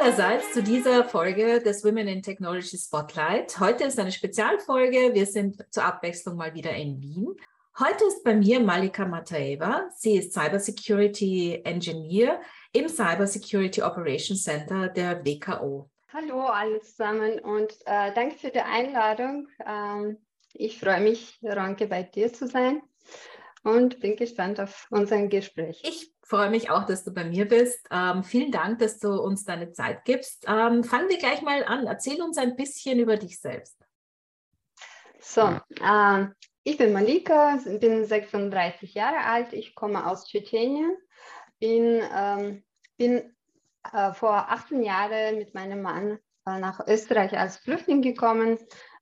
allerseits zu dieser Folge des Women in Technology Spotlight. Heute ist eine Spezialfolge. Wir sind zur Abwechslung mal wieder in Wien. Heute ist bei mir Malika Mataeva. Sie ist Cybersecurity Engineer im Cybersecurity Operations Center der WKO. Hallo alle zusammen und äh, danke für die Einladung. Ähm, ich freue mich, Ronke, bei dir zu sein und bin gespannt auf unser Gespräch. Ich freue mich auch, dass du bei mir bist. Ähm, vielen Dank, dass du uns deine Zeit gibst. Ähm, fangen wir gleich mal an. Erzähl uns ein bisschen über dich selbst. So, äh, ich bin Malika, bin 36 Jahre alt. Ich komme aus Tschetschenien. Bin, ähm, bin äh, vor 18 Jahren mit meinem Mann äh, nach Österreich als Flüchtling gekommen.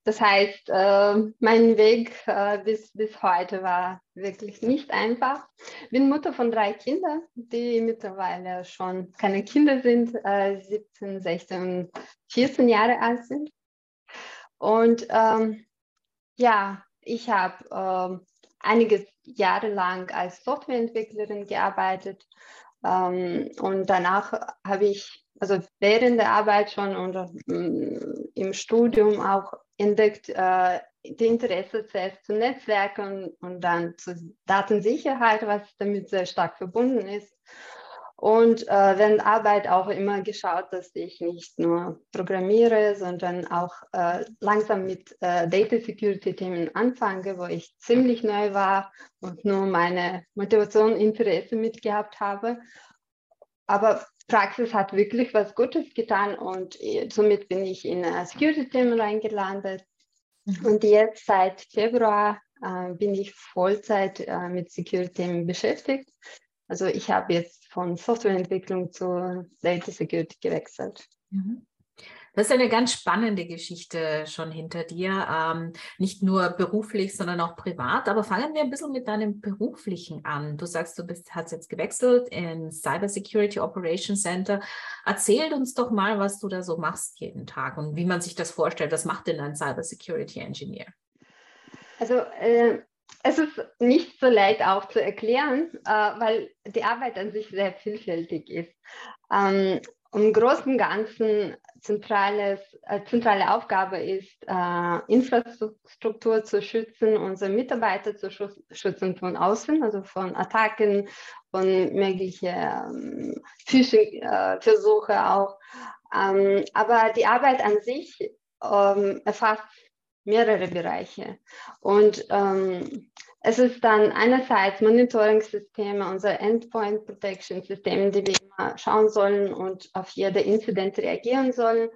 Das heißt, äh, mein Weg äh, bis, bis heute war wirklich nicht einfach. Bin Mutter von drei Kindern, die mittlerweile schon keine Kinder sind, 17, 16 und 14 Jahre alt sind. Und ähm, ja, ich habe äh, einige Jahre lang als Softwareentwicklerin gearbeitet ähm, und danach habe ich, also während der Arbeit schon und äh, im Studium auch entdeckt, äh, die Interesse zuerst zu Netzwerken und dann zu Datensicherheit, was damit sehr stark verbunden ist. Und äh, während Arbeit auch immer geschaut, dass ich nicht nur programmiere, sondern auch äh, langsam mit äh, Data Security Themen anfange, wo ich ziemlich neu war und nur meine Motivation, Interesse mitgehabt habe. Aber Praxis hat wirklich was Gutes getan und äh, somit bin ich in äh, Security-Themen reingelandet. Mhm. Und jetzt seit Februar äh, bin ich Vollzeit äh, mit Security-Themen beschäftigt. Also ich habe jetzt von Softwareentwicklung zu Data Security gewechselt. Mhm. Das ist eine ganz spannende Geschichte schon hinter dir, ähm, nicht nur beruflich, sondern auch privat. Aber fangen wir ein bisschen mit deinem beruflichen an. Du sagst, du bist, hast jetzt gewechselt in Cyber Security Operations Center. Erzähl uns doch mal, was du da so machst jeden Tag und wie man sich das vorstellt. Was macht denn ein Cyber Security Engineer? Also äh, es ist nicht so leicht auch zu erklären, äh, weil die Arbeit an sich sehr vielfältig ist. Ähm, im Großen und Ganzen zentrales, äh, zentrale Aufgabe ist, äh, Infrastruktur zu schützen, unsere Mitarbeiter zu schützen von außen, also von Attacken, von möglichen ähm, Phishing-Versuche äh, auch. Ähm, aber die Arbeit an sich ähm, erfasst mehrere Bereiche. Und ähm, es ist dann einerseits Monitoring-Systeme, unsere Endpoint Protection Systeme, die wir immer schauen sollen und auf jede Incident reagieren sollen.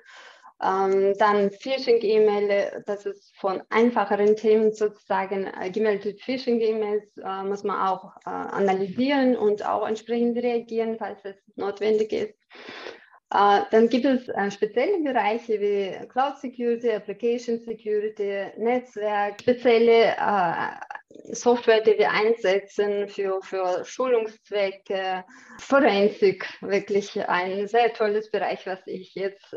Ähm, dann Phishing-E-Mail, das ist von einfacheren Themen sozusagen äh, gemeldete Phishing-E-Mails, äh, muss man auch äh, analysieren und auch entsprechend reagieren, falls es notwendig ist. Uh, dann gibt es uh, spezielle Bereiche wie Cloud Security, Application Security, Netzwerk, spezielle uh, Software, die wir einsetzen für, für Schulungszwecke, Forensik, wirklich ein sehr tolles Bereich, was ich jetzt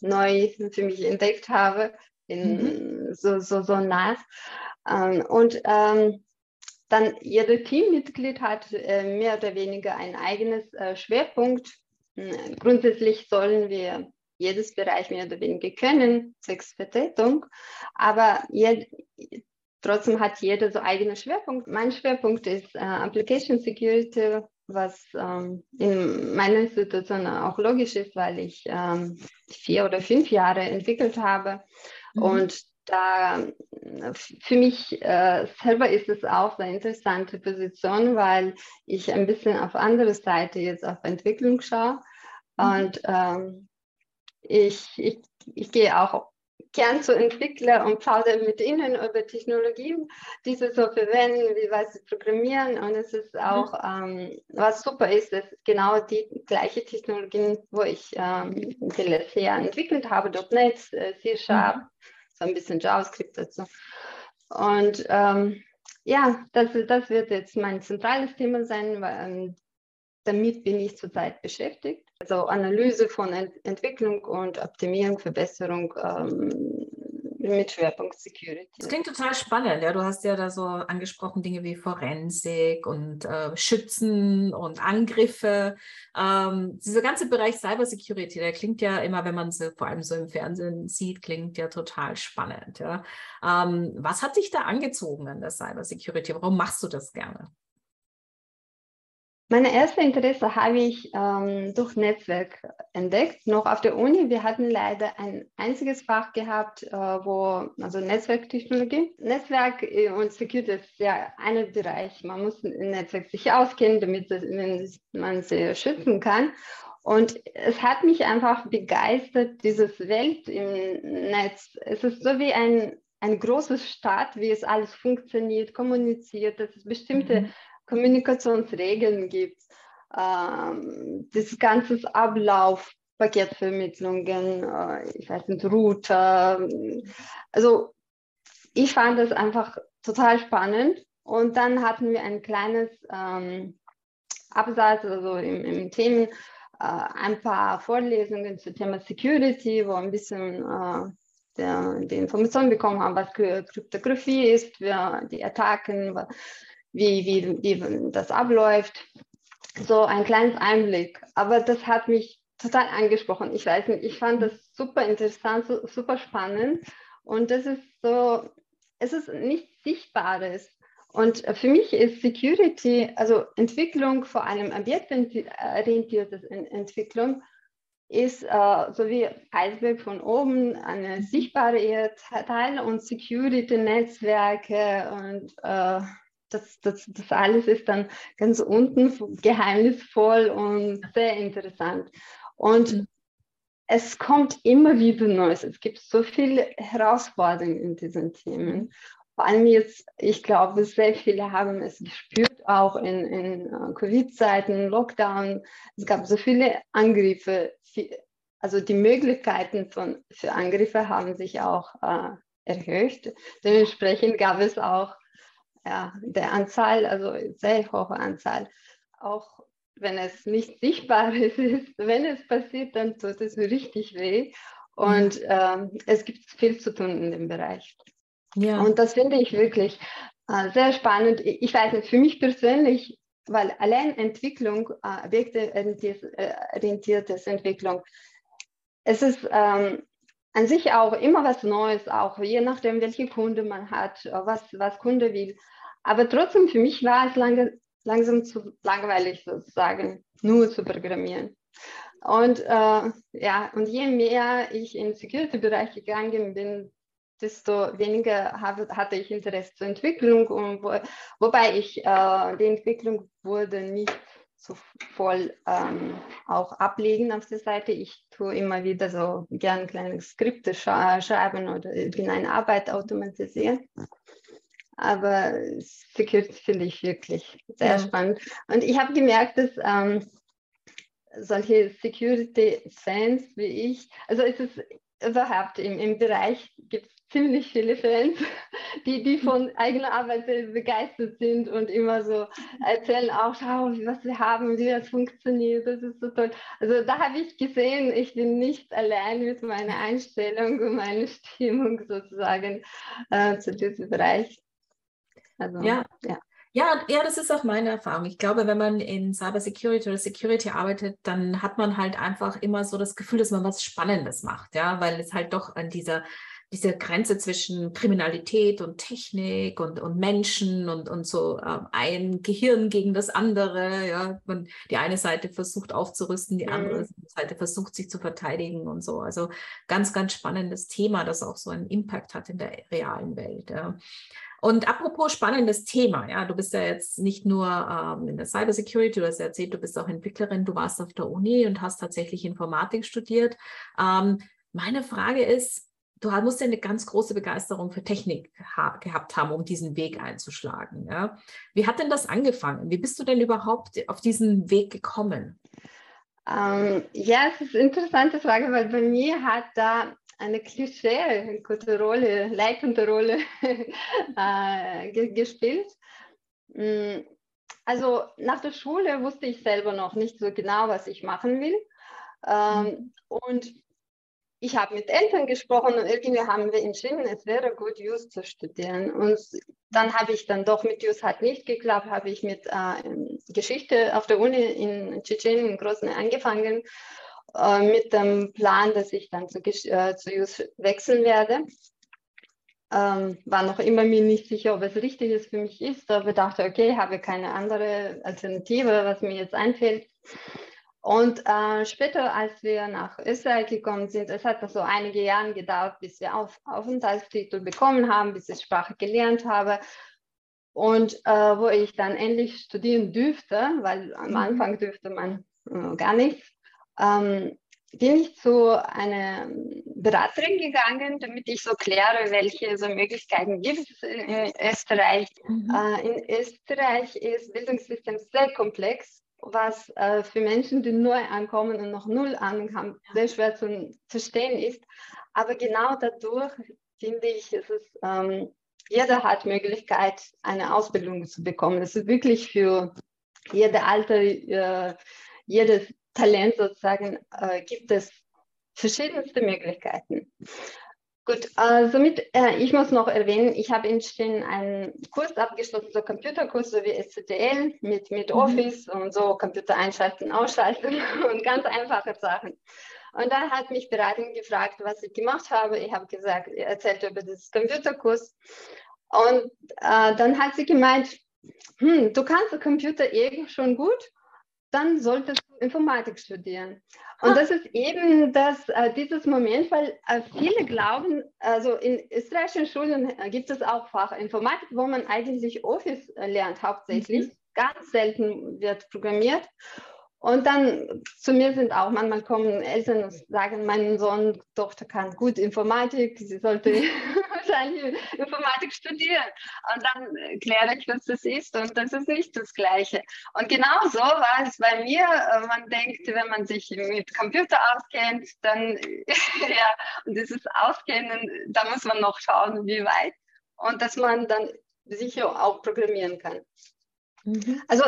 neu für mich entdeckt habe, in, mhm. so, so, so nah. Um, und ähm, dann jedes Teammitglied hat äh, mehr oder weniger ein eigenes äh, Schwerpunkt Grundsätzlich sollen wir jedes Bereich mehr oder weniger können, sechs Vertretung, aber jed, trotzdem hat jeder so eigene Schwerpunkt. Mein Schwerpunkt ist äh, Application Security, was ähm, in meiner Situation auch logisch ist, weil ich ähm, vier oder fünf Jahre entwickelt habe. Mhm. Und da für mich äh, selber ist es auch eine interessante Position, weil ich ein bisschen auf andere Seite jetzt auf Entwicklung schaue. Mhm. Und ähm, ich, ich, ich gehe auch gern zu Entwicklern und plaudere mit ihnen über Technologien, die sie so verwenden, wie was sie programmieren. Und es ist mhm. auch, ähm, was super ist, dass genau die gleiche Technologien, wo ich ähm, die letzten Jahre entwickelt habe, .NET, äh, C-Sharp, mhm so ein bisschen JavaScript dazu. Und ähm, ja, das, das wird jetzt mein zentrales Thema sein, weil ähm, damit bin ich zurzeit beschäftigt. Also Analyse von Ent Entwicklung und Optimierung, Verbesserung, ähm, mit Schwerpunkt Security. Das klingt total spannend. Ja, du hast ja da so angesprochen Dinge wie Forensik und äh, Schützen und Angriffe. Ähm, dieser ganze Bereich Cybersecurity, der klingt ja immer, wenn man sie vor allem so im Fernsehen sieht, klingt ja total spannend. Ja. Ähm, was hat dich da angezogen an der Cybersecurity? Warum machst du das gerne? Meine erste Interesse habe ich ähm, durch Netzwerk entdeckt, noch auf der Uni. Wir hatten leider ein einziges Fach gehabt, äh, wo, also Netzwerktechnologie. Netzwerk äh, und Security ist ja ein Bereich. Man muss im Netzwerk sich auskennen, damit man sie schützen kann. Und es hat mich einfach begeistert, dieses Welt im Netz. Es ist so wie ein, ein großes Staat, wie es alles funktioniert, kommuniziert, dass es bestimmte mhm Kommunikationsregeln gibt, ähm, das ganze Ablauf, Paketvermittlungen, äh, ich weiß nicht, Router. Also ich fand das einfach total spannend. Und dann hatten wir ein kleines ähm, Absatz, also im, im Themen, äh, ein paar Vorlesungen zum Thema Security, wo ein bisschen äh, der, die Informationen bekommen haben, was Kryptographie ist, die Attacken, wie, wie, wie das abläuft. So ein kleines Einblick. Aber das hat mich total angesprochen. Ich weiß nicht, ich fand das super interessant, super spannend. Und das ist so, es ist nichts Sichtbares. Und für mich ist Security, also Entwicklung, vor allem objektorientierte Entwicklung, ist äh, so wie Eisberg von oben eine sichtbare Teil und Security-Netzwerke und äh, das, das, das alles ist dann ganz unten geheimnisvoll und sehr interessant. Und mhm. es kommt immer wieder Neues. Es gibt so viele Herausforderungen in diesen Themen. Vor allem jetzt, ich glaube, sehr viele haben es gespürt, auch in, in uh, Covid-Zeiten, Lockdown. Es gab so viele Angriffe. Also die Möglichkeiten von, für Angriffe haben sich auch uh, erhöht. Dementsprechend gab es auch ja, der Anzahl, also sehr hohe Anzahl, auch wenn es nicht sichtbar ist, wenn es passiert, dann tut es richtig weh. Und ähm, es gibt viel zu tun in dem Bereich. Ja. Und das finde ich wirklich äh, sehr spannend. Ich weiß nicht, für mich persönlich, weil allein Entwicklung, äh, objektorientiertes Entwicklung, es ist ähm, an sich auch immer was Neues, auch je nachdem, welche Kunde man hat, was, was Kunde will. Aber trotzdem, für mich war es lange, langsam zu langweilig sozusagen, nur zu programmieren. Und äh, ja, und je mehr ich in den Security-Bereich gegangen bin, desto weniger habe, hatte ich Interesse zur Entwicklung. Und wo, wobei ich äh, die Entwicklung wurde nicht so voll ähm, auch ablegen auf der Seite. Ich tue immer wieder so gerne kleine Skripte schreiben oder bin eine Arbeit automatisieren. Aber Security finde ich wirklich sehr ja. spannend. Und ich habe gemerkt, dass ähm, solche Security-Fans wie ich, also es ist überhaupt im, im Bereich gibt es ziemlich viele Fans, die, die von eigener Arbeit begeistert sind und immer so erzählen auch, schau, was wir haben, wie das funktioniert, das ist so toll. Also da habe ich gesehen, ich bin nicht allein mit meiner Einstellung und meiner Stimmung sozusagen äh, zu diesem Bereich. Also, ja. ja. Ja, ja, das ist auch meine Erfahrung. Ich glaube, wenn man in Cyber Security oder Security arbeitet, dann hat man halt einfach immer so das Gefühl, dass man was Spannendes macht, ja, weil es halt doch an dieser, dieser Grenze zwischen Kriminalität und Technik und, und Menschen und, und so äh, ein Gehirn gegen das andere, ja, und die eine Seite versucht aufzurüsten, die andere mhm. Seite versucht sich zu verteidigen und so. Also ganz, ganz spannendes Thema, das auch so einen Impact hat in der realen Welt. Ja. Und apropos spannendes Thema, ja, du bist ja jetzt nicht nur ähm, in der Cybersecurity, du hast ja erzählt, du bist auch Entwicklerin, du warst auf der Uni und hast tatsächlich Informatik studiert. Ähm, meine Frage ist, du musst ja eine ganz große Begeisterung für Technik ha gehabt haben, um diesen Weg einzuschlagen. Ja? Wie hat denn das angefangen? Wie bist du denn überhaupt auf diesen Weg gekommen? Ähm, ja, es ist eine interessante Frage, weil bei mir hat da eine Klischee, eine gute Rolle, leitende Rolle äh, gespielt. Mm, also nach der Schule wusste ich selber noch nicht so genau, was ich machen will. Ähm, mhm. Und ich habe mit Eltern gesprochen und irgendwie haben wir entschieden, es wäre gut, Jus zu studieren. Und dann habe ich dann doch mit Jus hat nicht geklappt, habe ich mit äh, Geschichte auf der Uni in Tschetschenien in Grosny angefangen, äh, mit dem Plan, dass ich dann zu, äh, zu Jus wechseln werde. Ähm, war noch immer mir nicht sicher, ob es richtig ist für mich ist, aber dachte, okay, habe keine andere Alternative, was mir jetzt einfällt. Und äh, später, als wir nach Österreich gekommen sind, es hat so einige Jahre gedauert, bis wir Auf Aufenthaltstitel bekommen haben, bis ich Sprache gelernt habe. Und äh, wo ich dann endlich studieren dürfte, weil am mhm. Anfang dürfte man äh, gar nichts, ähm, bin ich zu einer Beraterin gegangen, damit ich so kläre, welche so Möglichkeiten gibt es in Österreich. Mhm. Äh, in Österreich ist Bildungssystem sehr komplex was äh, für Menschen, die neu ankommen und noch null Ahnung haben, sehr schwer zu verstehen ist. Aber genau dadurch finde ich, es ist, ähm, jeder hat Möglichkeit, eine Ausbildung zu bekommen. Es ist wirklich für jede Alter, äh, jedes Talent sozusagen, äh, gibt es verschiedenste Möglichkeiten. Gut, äh, somit, äh, ich muss noch erwähnen, ich habe in Stehen einen Kurs abgeschlossen, so Computerkurs, so wie SCTL mit, mit mhm. Office und so Computer einschalten, ausschalten und ganz einfache Sachen. Und dann hat mich Beratung gefragt, was ich gemacht habe. Ich habe gesagt, erzählt über das Computerkurs. Und äh, dann hat sie gemeint, hm, du kannst Computer irgendwie schon gut, dann solltest du Informatik studieren. Und das ist eben das, äh, dieses Moment, weil äh, viele glauben, also in österreichischen Schulen äh, gibt es auch Fach Informatik, wo man eigentlich Office äh, lernt hauptsächlich. Mhm. Ganz selten wird programmiert. Und dann zu mir sind auch manchmal kommen Eltern und sagen, mein Sohn, Tochter kann gut Informatik, sie sollte wahrscheinlich Informatik studieren. Und dann kläre ich, was das ist und das ist nicht das Gleiche. Und genau so war es bei mir. Man denkt, wenn man sich mit Computer auskennt, dann, ja, und dieses Auskennen, da muss man noch schauen, wie weit. Und dass man dann sicher auch programmieren kann. Mhm. Also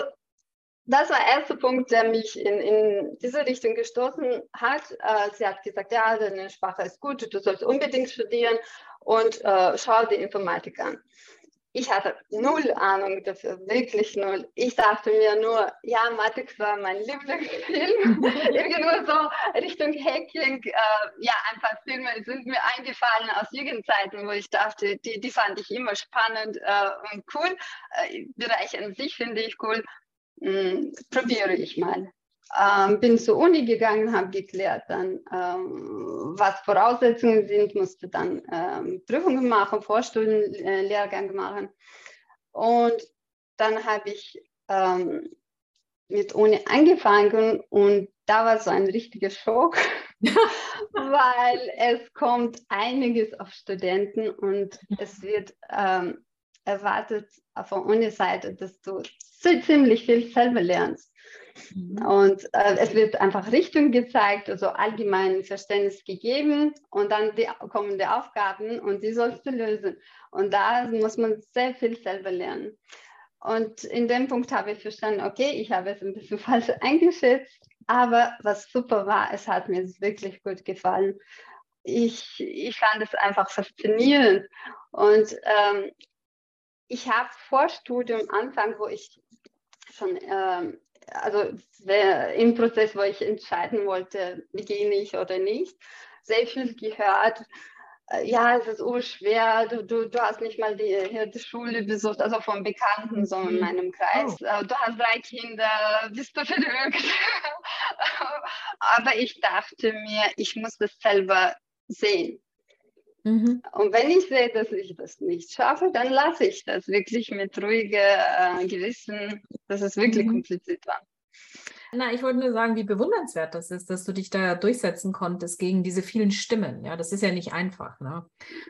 das war der erste Punkt, der mich in, in diese Richtung gestoßen hat. Äh, sie hat gesagt, ja, deine Sprache ist gut, du sollst unbedingt studieren und äh, schau die Informatik an. Ich hatte null Ahnung dafür, wirklich null. Ich dachte mir nur, ja, Matrix war mein Lieblingsfilm. Irgendwo so Richtung Hacking. Äh, ja, ein paar Filme sind mir eingefallen aus Jugendzeiten, wo ich dachte, die, die fand ich immer spannend äh, und cool. Äh, Bereich an sich finde ich cool hm, probiere ich mal. Ähm, bin zur Uni gegangen, habe geklärt dann, ähm, was Voraussetzungen sind, musste dann ähm, Prüfungen machen, Vorstudienlehrgang machen. Und dann habe ich ähm, mit Uni angefangen und da war so ein richtiger Schock, weil es kommt einiges auf Studenten und es wird ähm, erwartet von Uni-Seite, dass du ziemlich viel selber lernst. Mhm. Und äh, es wird einfach Richtung gezeigt, also allgemein Verständnis gegeben und dann die, kommen Aufgaben und die sollst du lösen. Und da muss man sehr viel selber lernen. Und in dem Punkt habe ich verstanden, okay, ich habe es ein bisschen falsch eingeschätzt, aber was super war, es hat mir wirklich gut gefallen. Ich, ich fand es einfach faszinierend. Und ähm, ich habe vor Studium Anfang, wo ich schon, äh, also im Prozess, wo ich entscheiden wollte, beginne ich oder nicht, sehr viel gehört. Äh, ja, es ist urschwer, du, du, du hast nicht mal die, die Schule besucht, also von Bekannten, so in mhm. meinem Kreis. Oh. Äh, du hast drei Kinder, bist du verrückt? Aber ich dachte mir, ich muss das selber sehen. Mhm. Und wenn ich sehe, dass ich das nicht schaffe, dann lasse ich das wirklich mit ruhigem äh, Gewissen, dass es wirklich mhm. kompliziert war. Na, ich wollte nur sagen, wie bewundernswert das ist, dass du dich da durchsetzen konntest gegen diese vielen Stimmen. Ja, das ist ja nicht einfach, ne?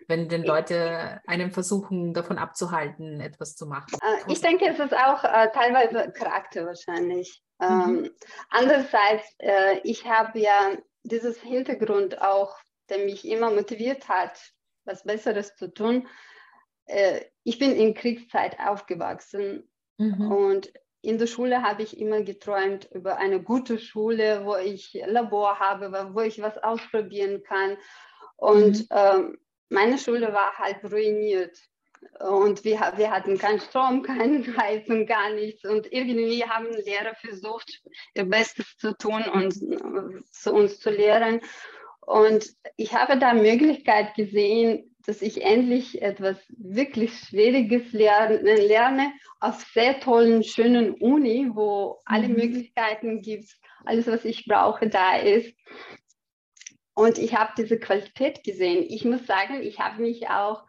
wenn denn Leute einen versuchen, davon abzuhalten, etwas zu machen. Äh, ich denke, es ist auch äh, teilweise Charakter wahrscheinlich. Mhm. Ähm, andererseits, äh, ich habe ja dieses Hintergrund auch der mich immer motiviert hat, was Besseres zu tun. Äh, ich bin in Kriegszeit aufgewachsen mhm. und in der Schule habe ich immer geträumt über eine gute Schule, wo ich Labor habe, wo ich was ausprobieren kann. Und mhm. ähm, meine Schule war halt ruiniert. Und wir, wir hatten keinen Strom, keine Heizung, gar nichts. Und irgendwie haben Lehrer versucht, ihr Bestes zu tun und zu uns zu lehren. Und ich habe da Möglichkeit gesehen, dass ich endlich etwas wirklich Schwieriges lerne, lerne auf sehr tollen, schönen Uni, wo alle mhm. Möglichkeiten gibt, alles, was ich brauche, da ist. Und ich habe diese Qualität gesehen. Ich muss sagen, ich habe mich auch,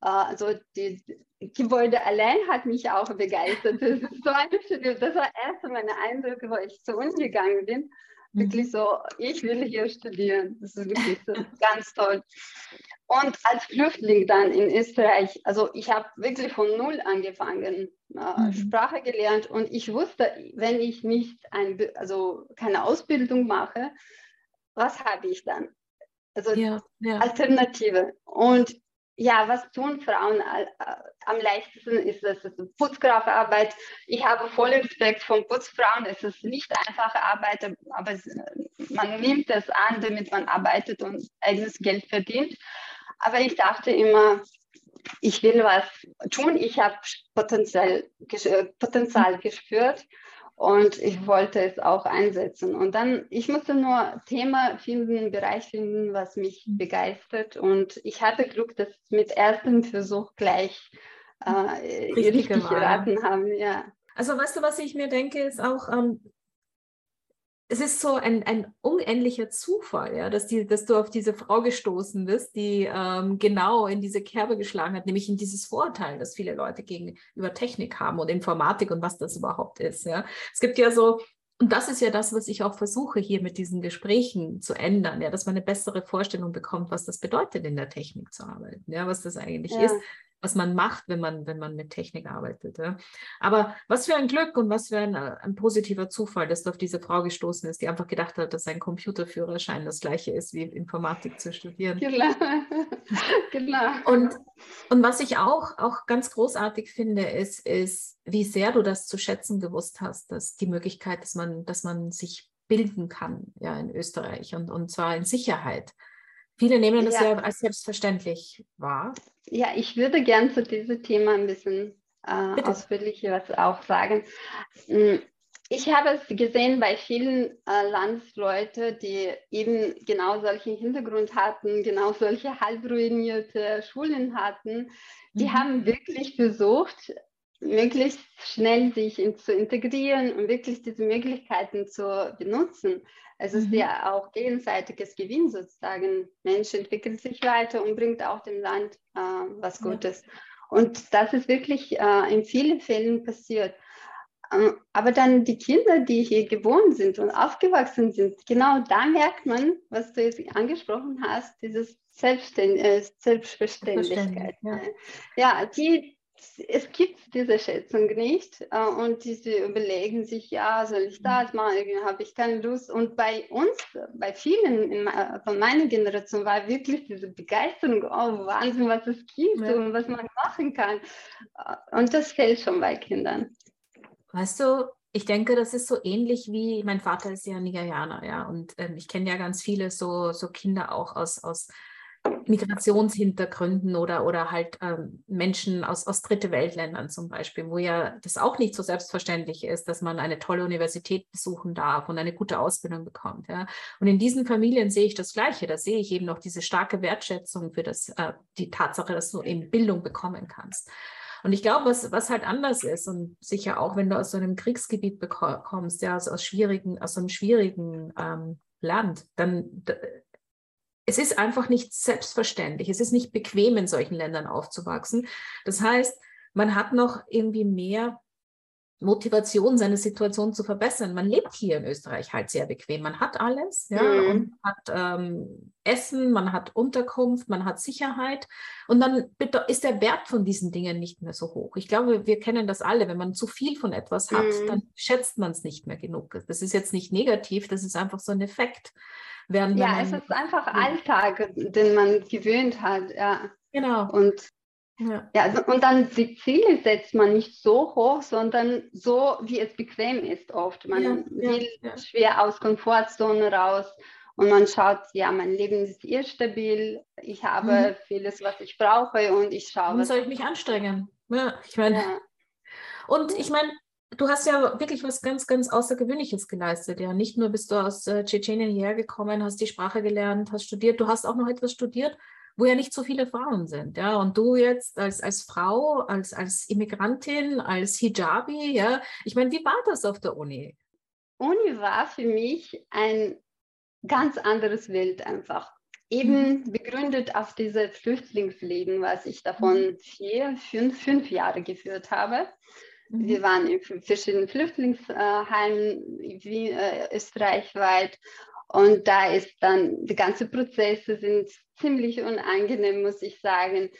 äh, also die Gebäude allein hat mich auch begeistert. Das, so eine, das war erst meine Eindrücke, wo ich zur Uni gegangen bin. Mhm. Wirklich so, ich will hier studieren. Das ist wirklich so ganz toll. Und als Flüchtling dann in Österreich, also ich habe wirklich von Null angefangen, äh, mhm. Sprache gelernt und ich wusste, wenn ich nicht ein, also keine Ausbildung mache, was habe ich dann? Also ja, ja. Alternative. Und ja, was tun Frauen äh, am leichtesten ist ist Putzkraftarbeit. Ich habe voll Respekt von Putzfrauen. Es ist nicht einfache Arbeit, aber es, man nimmt das an, damit man arbeitet und eigenes Geld verdient. Aber ich dachte immer, ich will was tun. Ich habe Potenzial, Potenzial gespürt und ich wollte es auch einsetzen. Und dann, ich musste nur Thema finden, Bereich finden, was mich mhm. begeistert. Und ich hatte Glück, dass mit ersten Versuch gleich äh, richtig, richtig geraten haben. Ja. Also weißt du, was ich mir denke, ist auch, ähm, es ist so ein, ein unendlicher Zufall, ja, dass, die, dass du auf diese Frau gestoßen bist, die ähm, genau in diese Kerbe geschlagen hat, nämlich in dieses Vorurteil, das viele Leute gegenüber Technik haben und Informatik und was das überhaupt ist. Ja. Es gibt ja so, und das ist ja das, was ich auch versuche, hier mit diesen Gesprächen zu ändern, ja, dass man eine bessere Vorstellung bekommt, was das bedeutet, in der Technik zu arbeiten, ja, was das eigentlich ja. ist was man macht, wenn man, wenn man mit Technik arbeitet. Ja. Aber was für ein Glück und was für ein, äh, ein, positiver Zufall, dass du auf diese Frau gestoßen ist, die einfach gedacht hat, dass ein Computerführerschein das gleiche ist, wie Informatik zu studieren. Genau. genau. Und, und was ich auch, auch ganz großartig finde, ist, ist, wie sehr du das zu schätzen gewusst hast, dass die Möglichkeit, dass man, dass man sich bilden kann ja, in Österreich und, und zwar in Sicherheit. Viele nehmen das ja, ja als selbstverständlich wahr. Ja, ich würde gern zu diesem Thema ein bisschen äh, ausführlicher was auch sagen. Hm, ich habe es gesehen bei vielen äh, Landsleuten, die eben genau solchen Hintergrund hatten, genau solche halbruinierte Schulen hatten. Die mhm. haben wirklich versucht, möglichst schnell sich in, zu integrieren und wirklich diese Möglichkeiten zu benutzen. Es ist mhm. ja auch gegenseitiges Gewinn sozusagen. Mensch entwickelt sich weiter und bringt auch dem Land äh, was Gutes. Ja. Und das ist wirklich äh, in vielen Fällen passiert. Äh, aber dann die Kinder, die hier geboren sind und aufgewachsen sind, genau da merkt man, was du jetzt angesprochen hast, dieses Selbstständ äh, Selbstverständlichkeit. Ja. ja, die, es gibt diese Schätzung nicht äh, und sie überlegen sich, ja, soll ich das mhm. machen, habe ich keine Lust. Und bei uns, bei vielen in, von meiner Generation war wirklich diese Begeisterung, oh Wahnsinn, was es gibt ja. und was man machen kann. Äh, und das fehlt schon bei Kindern. Weißt du, ich denke, das ist so ähnlich wie, mein Vater ist ja Nigerianer, ja, und ähm, ich kenne ja ganz viele so, so Kinder auch aus, aus Migrationshintergründen oder, oder halt ähm, Menschen aus, aus Dritte Weltländern zum Beispiel, wo ja das auch nicht so selbstverständlich ist, dass man eine tolle Universität besuchen darf und eine gute Ausbildung bekommt. Ja. Und in diesen Familien sehe ich das Gleiche. Da sehe ich eben noch diese starke Wertschätzung für das, äh, die Tatsache, dass du eben Bildung bekommen kannst. Und ich glaube, was, was halt anders ist und sicher auch, wenn du aus so einem Kriegsgebiet kommst, ja, also aus schwierigen, aus so einem schwierigen ähm, Land, dann es ist einfach nicht selbstverständlich. Es ist nicht bequem, in solchen Ländern aufzuwachsen. Das heißt, man hat noch irgendwie mehr Motivation, seine Situation zu verbessern. Man lebt hier in Österreich halt sehr bequem. Man hat alles, ja, mhm. und hat ähm, Essen, man hat Unterkunft, man hat Sicherheit. Und dann ist der Wert von diesen Dingen nicht mehr so hoch. Ich glaube, wir kennen das alle. Wenn man zu viel von etwas hat, mhm. dann schätzt man es nicht mehr genug. Das ist jetzt nicht negativ, das ist einfach so ein Effekt. Während ja, es ist einfach Alltag, den man gewöhnt hat. Ja. Genau. Und Ja. ja, und dann die Ziele setzt man nicht so hoch, sondern so, wie es bequem ist oft. Man ja, will ja, schwer aus Komfortzone raus und man schaut, ja, mein Leben ist eher stabil, ich habe mhm. vieles, was ich brauche und ich schaue. Warum soll ich mich anstrengen? Ja, ich meine. Und ich meine, du hast ja wirklich was ganz, ganz Außergewöhnliches geleistet. Ja, nicht nur bist du aus äh, Tschetschenien hierher gekommen, hast die Sprache gelernt, hast studiert, du hast auch noch etwas studiert, wo ja nicht so viele Frauen sind. Ja, und du jetzt als, als Frau, als, als Immigrantin, als Hijabi, ja, ich meine, wie war das auf der Uni? Uni war für mich ein ganz anderes Welt einfach. Eben mhm. begründet auf dieses Flüchtlingsleben, was ich davon mhm. vier, fünf, fünf Jahre geführt habe. Mhm. Wir waren in verschiedenen Flüchtlingsheimen, wie äh, österreichweit. Und da ist dann, die ganzen Prozesse sind ziemlich unangenehm, muss ich sagen.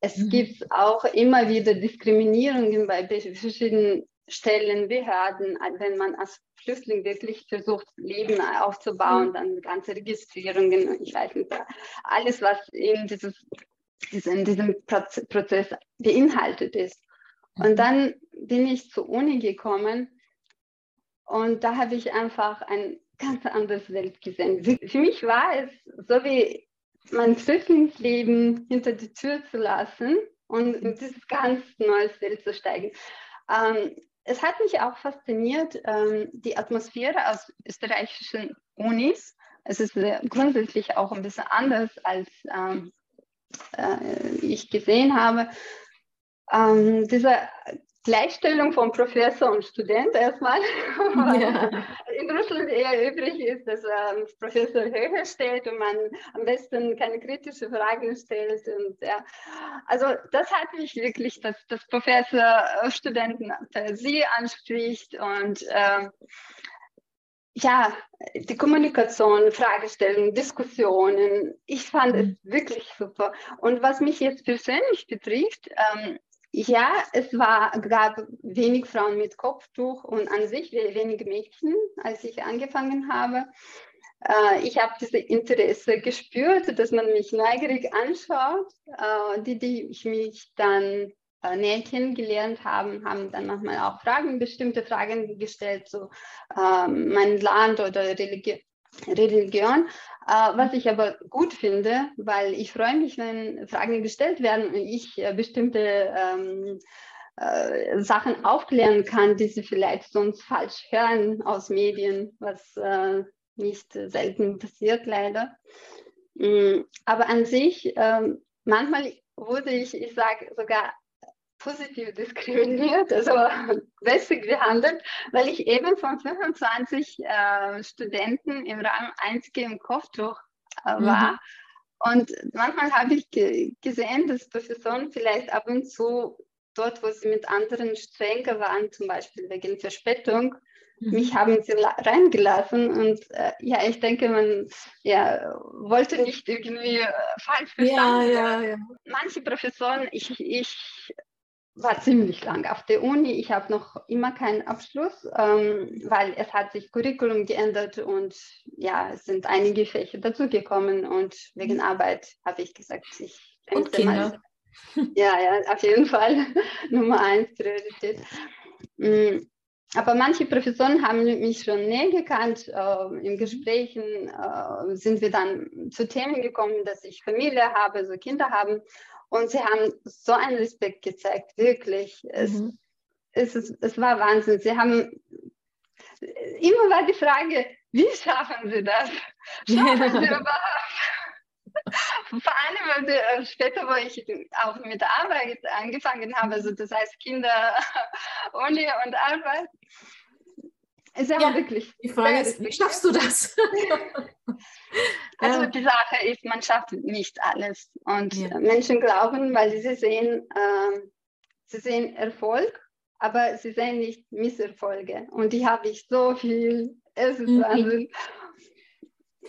Es mhm. gibt auch immer wieder Diskriminierungen bei verschiedenen Stellen, Behörden, wenn man als Flüchtling wirklich versucht, Leben aufzubauen, mhm. dann ganze Registrierungen, ich weiß nicht, alles, was in, dieses, in diesem Prozess beinhaltet ist. Und mhm. dann bin ich zur Uni gekommen und da habe ich einfach ein ganz anderes Welt gesehen. Für mich war es so wie mein Flüchtlingsleben hinter die Tür zu lassen und in dieses ganz neues Welt zu steigen. Ähm, es hat mich auch fasziniert, ähm, die Atmosphäre aus österreichischen Unis. Es ist äh, grundsätzlich auch ein bisschen anders, als ähm, äh, ich gesehen habe. Ähm, diese Gleichstellung von Professor und Student erstmal. Ja. In Russland eher übrig ist, dass ähm, Professor höher stellt und man am besten keine kritischen Fragen stellt. Und, ja. Also das hat mich wirklich, dass, dass Professor Studenten per Sie anspricht und ähm, ja, die Kommunikation, Fragestellungen, Diskussionen, ich fand es mhm. wirklich super. Und was mich jetzt persönlich betrifft, ähm, ja, es war, gab wenig Frauen mit Kopftuch und an sich wenige Mädchen, als ich angefangen habe. Äh, ich habe dieses Interesse gespürt, dass man mich neugierig anschaut. Äh, die, die ich mich dann äh, näher kennengelernt haben, haben dann manchmal auch Fragen, bestimmte Fragen gestellt, so äh, mein Land oder Religion. Religion. Äh, was ich aber gut finde, weil ich freue mich, wenn Fragen gestellt werden und ich äh, bestimmte ähm, äh, Sachen aufklären kann, die sie vielleicht sonst falsch hören aus Medien, was äh, nicht selten passiert leider. Mm, aber an sich, ähm, manchmal wurde ich, ich sage sogar positiv diskriminiert, also besser behandelt, weil ich eben von 25 äh, Studenten im Rang einzige im Kopftuch äh, war. Mhm. Und manchmal habe ich ge gesehen, dass Professoren vielleicht ab und zu dort, wo sie mit anderen strenger waren, zum Beispiel wegen Verspätung, mhm. mich haben sie reingelassen. Und äh, ja, ich denke, man ja, wollte nicht irgendwie äh, falsch verstanden ja, ja, ja. Manche Professoren, ich, ich war ziemlich lang auf der Uni. Ich habe noch immer keinen Abschluss, ähm, weil es hat sich Curriculum geändert und ja, es sind einige Fächer dazugekommen und wegen Arbeit habe ich gesagt, ich und Kinder. Mal, ja, ja, auf jeden Fall Nummer eins Priorität. Mm, aber manche Professoren haben mich schon näher gekannt. Äh, in Gesprächen äh, sind wir dann zu Themen gekommen, dass ich Familie habe, so Kinder haben. Und sie haben so einen Respekt gezeigt, wirklich. Es, mhm. es, es, es war Wahnsinn. Sie haben, immer war die Frage, wie schaffen sie das? Schaffen sie überhaupt? Vor allem äh, später, wo ich auch mit der Arbeit angefangen habe, also das heißt Kinder, Uni und Arbeit. Ist ja, wirklich. Die Frage ist, wie schaffst du das? also die Sache ist, man schafft nicht alles. Und ja. Menschen glauben, weil sie sehen, äh, sie sehen Erfolg, aber sie sehen nicht Misserfolge. Und die habe ich so viel. Es ist mhm. Wahnsinn.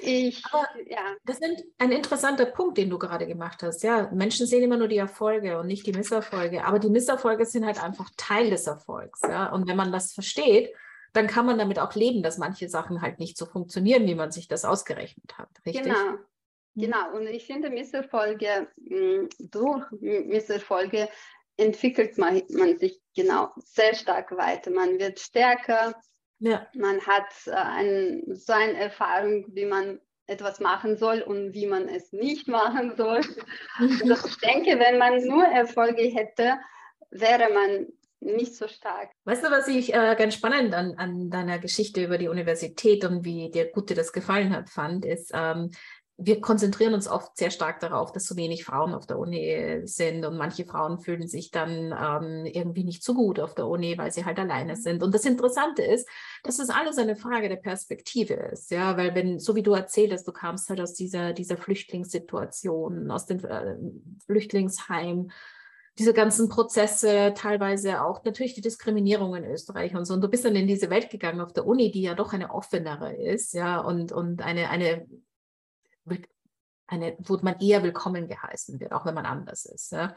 Ich, Aber ja. Das ist ein interessanter Punkt, den du gerade gemacht hast. Ja, Menschen sehen immer nur die Erfolge und nicht die Misserfolge. Aber die Misserfolge sind halt einfach Teil des Erfolgs. Ja? Und wenn man das versteht, dann kann man damit auch leben, dass manche Sachen halt nicht so funktionieren, wie man sich das ausgerechnet hat. Richtig? Genau. Genau, und ich finde, Misserfolge, mm, durch Misserfolge entwickelt man, man sich genau sehr stark weiter. Man wird stärker, ja. man hat äh, ein, so eine Erfahrung, wie man etwas machen soll und wie man es nicht machen soll. Mhm. Also ich denke, wenn man nur Erfolge hätte, wäre man nicht so stark. Weißt du, was ich äh, ganz spannend an, an deiner Geschichte über die Universität und wie dir gut dir das gefallen hat, fand, ist, ähm, wir konzentrieren uns oft sehr stark darauf, dass so wenig Frauen auf der Uni sind und manche Frauen fühlen sich dann ähm, irgendwie nicht so gut auf der Uni, weil sie halt alleine mhm. sind. Und das Interessante ist, dass das alles eine Frage der Perspektive ist, ja, weil wenn, so wie du erzählt hast, du kamst halt aus dieser, dieser Flüchtlingssituation, aus dem äh, Flüchtlingsheim, diese ganzen Prozesse, teilweise auch natürlich die Diskriminierung in Österreich und so. Und du bist dann in diese Welt gegangen auf der Uni, die ja doch eine offenere ist, ja, und, und eine, eine eine, wo man eher willkommen geheißen wird, auch wenn man anders ist. Ja.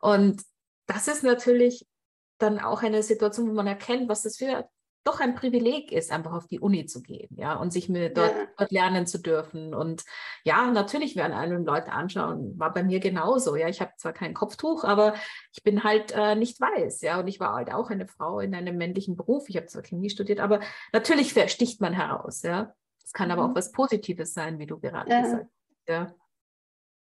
Und das ist natürlich dann auch eine Situation, wo man erkennt, was das für doch ein Privileg ist, einfach auf die Uni zu gehen, ja, und sich mit dort, ja. dort lernen zu dürfen. Und ja, natürlich werden einem Leute anschauen, war bei mir genauso, ja. Ich habe zwar kein Kopftuch, aber ich bin halt äh, nicht weiß, ja. Und ich war halt auch eine Frau in einem männlichen Beruf. Ich habe zwar Chemie studiert, aber natürlich sticht man heraus, ja. Es kann aber auch mhm. was Positives sein, wie du gerade ja. gesagt hast. Ja.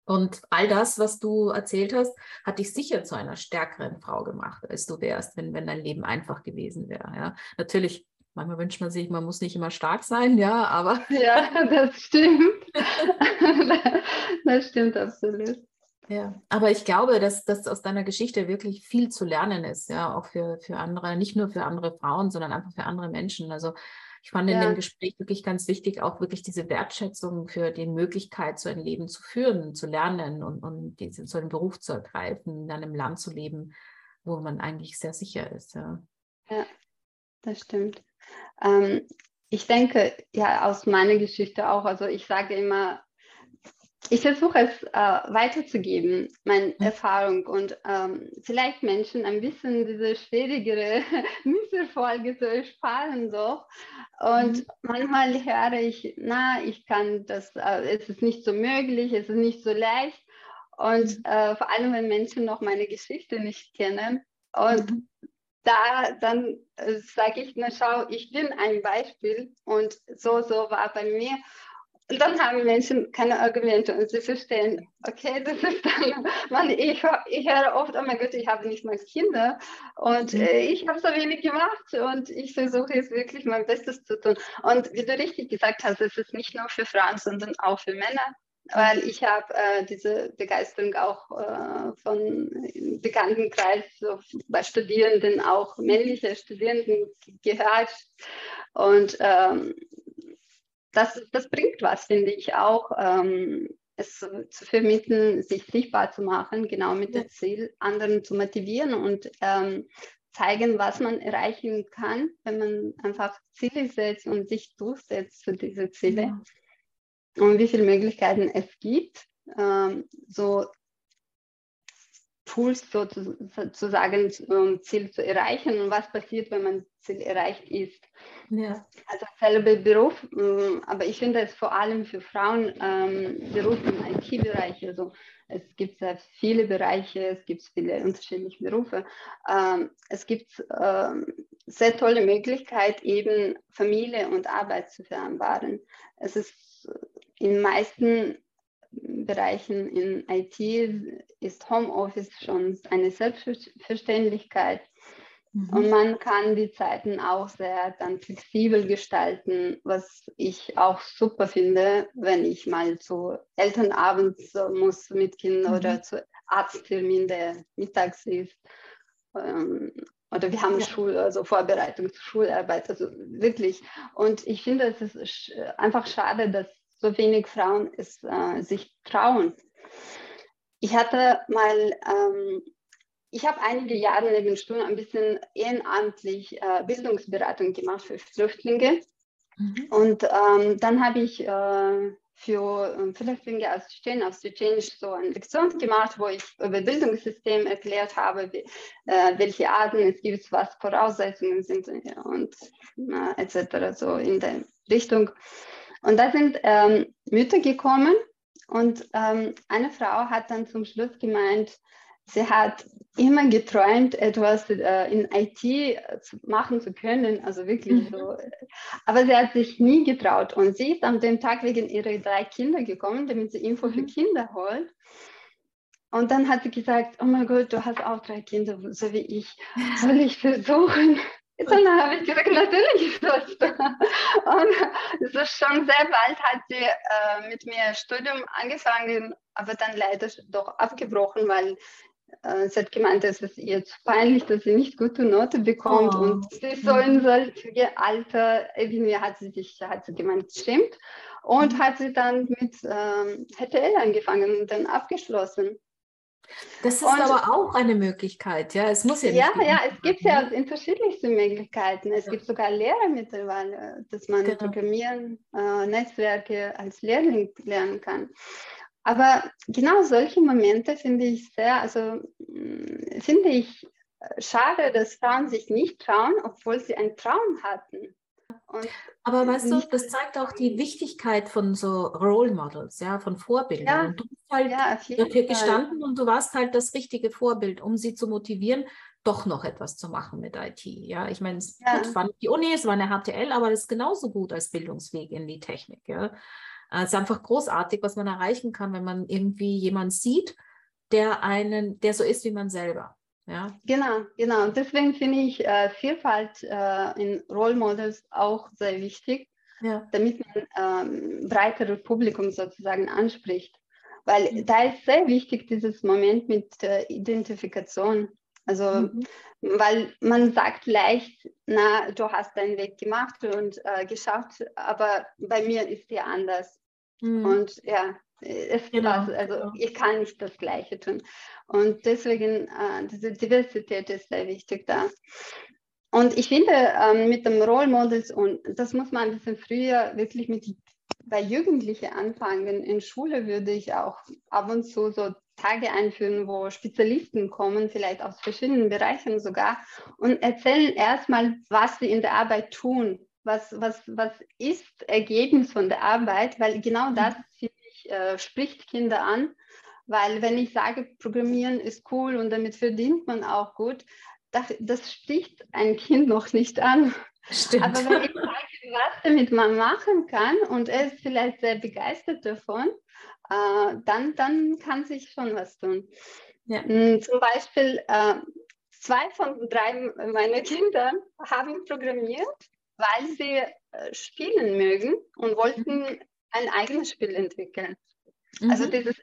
Und all das, was du erzählt hast, hat dich sicher zu einer stärkeren Frau gemacht, als du wärst, wenn, wenn dein Leben einfach gewesen wäre. Ja. Natürlich, manchmal wünscht man sich, man muss nicht immer stark sein, ja, aber. Ja, das stimmt. das stimmt absolut. Ja, aber ich glaube, dass, dass aus deiner Geschichte wirklich viel zu lernen ist, ja, auch für, für andere, nicht nur für andere Frauen, sondern einfach für andere Menschen. Also ich fand ja. in dem Gespräch wirklich ganz wichtig, auch wirklich diese Wertschätzung für die Möglichkeit, so ein Leben zu führen, zu lernen und, und diese, so einen Beruf zu ergreifen, in einem Land zu leben, wo man eigentlich sehr sicher ist. Ja, ja das stimmt. Ähm, ich denke, ja, aus meiner Geschichte auch, also ich sage immer, ich versuche es äh, weiterzugeben, meine mhm. Erfahrung und ähm, vielleicht Menschen ein bisschen diese schwierigere Misserfolge zu ersparen doch. Und mhm. manchmal höre ich, na, ich kann das, äh, es ist nicht so möglich, es ist nicht so leicht. Und mhm. äh, vor allem, wenn Menschen noch meine Geschichte nicht kennen. Und mhm. da dann äh, sage ich, na schau, ich bin ein Beispiel und so, so war bei mir. Und dann haben Menschen keine Argumente und sie verstehen, okay, das ist dann, man, ich, ich höre oft, oh mein Gott, ich habe nicht mal Kinder und mhm. äh, ich habe so wenig gemacht und ich versuche jetzt wirklich mein Bestes zu tun. Und wie du richtig gesagt hast, es ist nicht nur für Frauen, sondern auch für Männer weil ich habe äh, diese Begeisterung auch äh, von Bekanntenkreis, so bei Studierenden, auch männliche Studierenden gehört. Und ähm, das, das bringt was, finde ich auch, ähm, es zu, vermitteln, sich sichtbar zu machen, genau mit ja. dem Ziel, anderen zu motivieren und ähm, zeigen, was man erreichen kann, wenn man einfach Ziele setzt und sich durchsetzt für diese Ziele ja. und wie viele Möglichkeiten es gibt. Ähm, so Tools sozusagen, um Ziel zu erreichen und was passiert, wenn man Ziel erreicht ist. Ja. Also selber Beruf, mm, aber ich finde es vor allem für Frauen ähm, Beruf im IT-Bereich. Also es gibt sehr viele Bereiche, es gibt viele unterschiedliche Berufe. Ähm, es gibt ähm, sehr tolle Möglichkeit, eben Familie und Arbeit zu vereinbaren. Es ist in den meisten Bereichen in IT ist Homeoffice schon eine Selbstverständlichkeit. Mhm. Und man kann die Zeiten auch sehr dann flexibel gestalten, was ich auch super finde, wenn ich mal zu Elternabend muss mit Kindern mhm. oder zu Arzttermin, der mittags ist. Ähm, oder wir haben ja. Schul, also Vorbereitung zur Schularbeit, also wirklich. Und ich finde, es ist einfach schade, dass so wenig Frauen es äh, sich trauen. Ich hatte mal, ähm, ich habe einige Jahre neben Studium ein bisschen ehrenamtlich äh, Bildungsberatung gemacht für Flüchtlinge. Mhm. Und ähm, dann habe ich äh, für ähm, Flüchtlinge aus Tschetschenien, aus Tschetschenisch so eine Lektion gemacht, wo ich über Bildungssystem erklärt habe, wie, äh, welche Arten es gibt, was Voraussetzungen sind und äh, etc. so in der Richtung. Und da sind ähm, Mütter gekommen und ähm, eine Frau hat dann zum Schluss gemeint, sie hat immer geträumt, etwas äh, in IT äh, zu machen zu können, also wirklich mhm. so. Aber sie hat sich nie getraut. Und sie ist an dem Tag wegen ihrer drei Kinder gekommen, damit sie Info für mhm. Kinder holt. Und dann hat sie gesagt, oh mein Gott, du hast auch drei Kinder, so wie ich. Soll ich versuchen? Dann habe ich gesagt, natürlich ist das da. Und ist schon sehr bald hat sie äh, mit mir Studium angefangen, aber dann leider doch abgebrochen, weil äh, sie hat gemeint, es ist ihr zu peinlich, dass sie nicht gute Note bekommt oh. und sie so in solchem Alter, irgendwie hat sie sich, hat sie gemeint, stimmt und mhm. hat sie dann mit ähm, HTL angefangen und dann abgeschlossen. Das ist und, aber auch eine Möglichkeit, ja. Es muss ja Ja, ja, es gibt ja unterschiedlichste Möglichkeiten. Es ja. gibt sogar Lehrer mittlerweile, dass man genau. Programmieren, äh, Netzwerke als Lehrling lernen kann. Aber genau solche Momente finde ich sehr, also mm, finde ich äh, schade, dass Frauen sich nicht trauen, obwohl sie einen Traum hatten. Und Aber weißt du, das zeigt auch die Wichtigkeit von so Role Models, ja, von Vorbildern. Ja, und du bist halt ja, dafür gestanden und du warst halt das richtige Vorbild, um sie zu motivieren, doch noch etwas zu machen mit IT. Ja, ich meine, es ja. war nicht die Uni, es war eine HTL, aber das ist genauso gut als Bildungsweg in die Technik. Ja. Es ist einfach großartig, was man erreichen kann, wenn man irgendwie jemanden sieht, der einen, der so ist wie man selber. Ja. Genau, genau. Und deswegen finde ich äh, Vielfalt äh, in Role Models auch sehr wichtig, ja. damit man ähm, breitere Publikum sozusagen anspricht. Weil mhm. da ist sehr wichtig dieses Moment mit äh, Identifikation. Also, mhm. weil man sagt leicht, na, du hast deinen Weg gemacht und äh, geschafft, aber bei mir ist der anders. Mhm. Und ja, es genau. Was, also ich kann nicht das Gleiche tun. Und deswegen, äh, diese Diversität ist sehr wichtig da. Und ich finde, ähm, mit dem Role Models, und das muss man ein bisschen früher wirklich mit bei Jugendlichen anfangen. In Schule würde ich auch ab und zu so Tage einführen, wo Spezialisten kommen, vielleicht aus verschiedenen Bereichen sogar, und erzählen erstmal, was sie in der Arbeit tun. Was, was, was ist Ergebnis von der Arbeit? Weil genau mhm. das, finde ich, äh, spricht Kinder an. Weil wenn ich sage, Programmieren ist cool und damit verdient man auch gut, das, das spricht ein Kind noch nicht an. Stimmt. Aber wenn ich sage, was damit man machen kann und er ist vielleicht sehr begeistert davon, äh, dann, dann kann sich schon was tun. Ja. Mm, zum Beispiel, äh, zwei von drei meiner Kinder haben programmiert, weil sie äh, spielen mögen und wollten mhm. ein eigenes Spiel entwickeln. Also mhm. dieses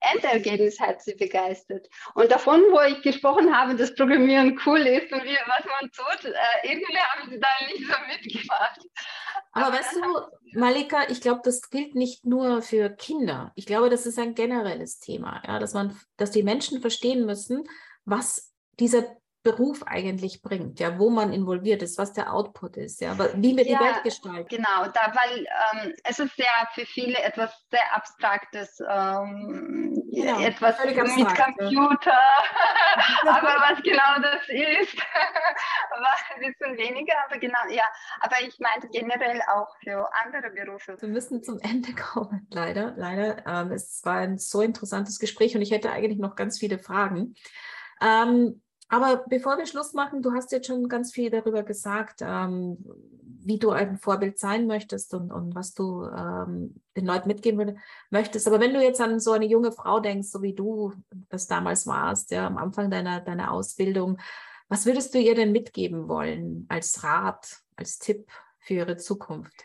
Endergebnis hat sie begeistert. Und davon, wo ich gesprochen habe, dass Programmieren cool ist und wie, was man tut, äh, irgendwie haben sie da nicht so mitgemacht. Aber, Aber weißt du, Malika, ich glaube, das gilt nicht nur für Kinder. Ich glaube, das ist ein generelles Thema, ja, dass man, dass die Menschen verstehen müssen, was dieser Beruf eigentlich bringt, ja, wo man involviert ist, was der Output ist, ja, wie wir ja, die Welt gestalten. Genau, da, weil ähm, es ist ja für viele etwas sehr Abstraktes, ähm, genau, etwas mit abstrakt, Computer, aber was genau das ist, ein bisschen weniger, aber genau, ja, aber ich meinte generell auch für andere Berufe. Wir müssen zum Ende kommen, leider, leider. Ähm, es war ein so interessantes Gespräch und ich hätte eigentlich noch ganz viele Fragen. Ähm, aber bevor wir Schluss machen, du hast jetzt schon ganz viel darüber gesagt, ähm, wie du ein Vorbild sein möchtest und, und was du ähm, den Leuten mitgeben möchtest. Aber wenn du jetzt an so eine junge Frau denkst, so wie du das damals warst, ja, am Anfang deiner, deiner Ausbildung, was würdest du ihr denn mitgeben wollen als Rat, als Tipp für ihre Zukunft?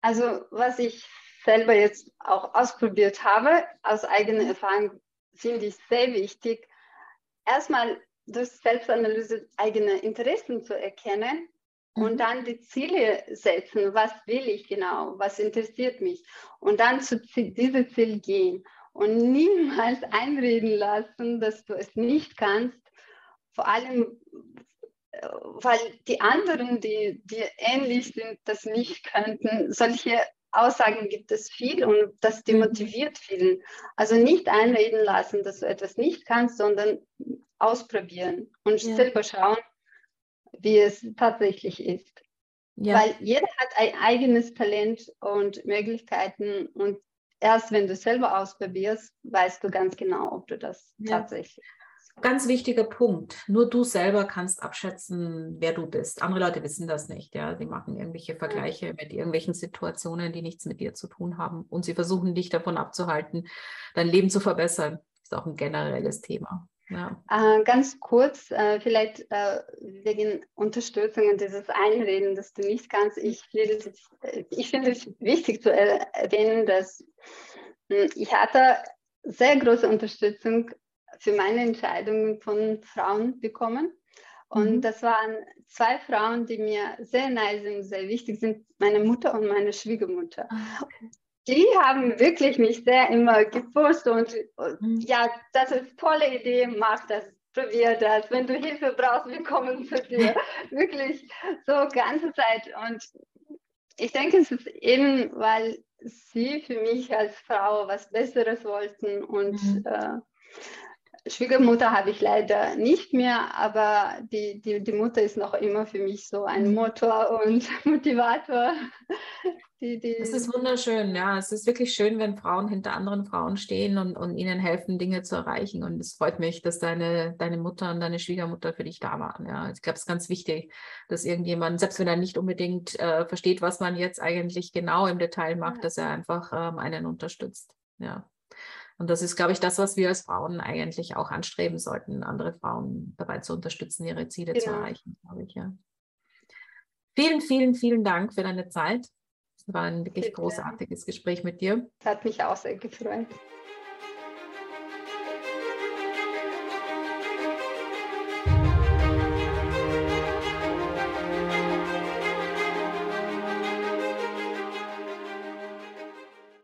Also was ich selber jetzt auch ausprobiert habe, aus eigener Erfahrung, finde ich sehr wichtig, erstmal durch Selbstanalyse eigene Interessen zu erkennen mhm. und dann die Ziele setzen. Was will ich genau? Was interessiert mich? Und dann zu diesem Ziel gehen und niemals einreden lassen, dass du es nicht kannst. Vor allem, weil die anderen, die dir ähnlich sind, das nicht könnten. Solche Aussagen gibt es viel und das demotiviert mhm. vielen. Also nicht einreden lassen, dass du etwas nicht kannst, sondern ausprobieren und ja. selber schauen, wie es tatsächlich ist. Ja. Weil jeder hat ein eigenes Talent und Möglichkeiten und erst wenn du selber ausprobierst, weißt du ganz genau, ob du das ja. tatsächlich Ganz wichtiger Punkt. Nur du selber kannst abschätzen, wer du bist. Andere Leute wissen das nicht. Ja, die machen irgendwelche Vergleiche mit irgendwelchen Situationen, die nichts mit dir zu tun haben. Und sie versuchen dich davon abzuhalten, dein Leben zu verbessern. Das ist auch ein generelles Thema. Ja. Äh, ganz kurz, äh, vielleicht äh, wegen Unterstützung und dieses Einreden, dass du nicht kannst. Ich finde, ich finde es wichtig zu erwähnen, dass hm, ich hatte sehr große Unterstützung für meine Entscheidungen von Frauen bekommen. Und mhm. das waren zwei Frauen, die mir sehr nahe sind, sehr wichtig sind, meine Mutter und meine Schwiegermutter. Ah, okay. Die haben wirklich mich sehr immer gepusht und, mhm. ja, das ist eine tolle Idee, mach das, probier das. Wenn du Hilfe brauchst, wir kommen zu dir. wirklich so ganze Zeit. Und ich denke, es ist eben, weil sie für mich als Frau was Besseres wollten und mhm. äh, Schwiegermutter habe ich leider nicht mehr, aber die, die, die Mutter ist noch immer für mich so ein mhm. Motor und Motivator. Die, die das ist wunderschön, ja. Es ist wirklich schön, wenn Frauen hinter anderen Frauen stehen und, und ihnen helfen, Dinge zu erreichen. Und es freut mich, dass deine, deine Mutter und deine Schwiegermutter für dich da waren. Ja. Ich glaube, es ist ganz wichtig, dass irgendjemand, selbst wenn er nicht unbedingt äh, versteht, was man jetzt eigentlich genau im Detail macht, ja. dass er einfach ähm, einen unterstützt. Ja. Und das ist, glaube ich, das, was wir als Frauen eigentlich auch anstreben sollten, andere Frauen dabei zu unterstützen, ihre Ziele genau. zu erreichen, glaube ich, ja. Vielen, vielen, vielen Dank für deine Zeit. Es war ein wirklich Bitte. großartiges Gespräch mit dir. Das hat mich auch sehr gefreut.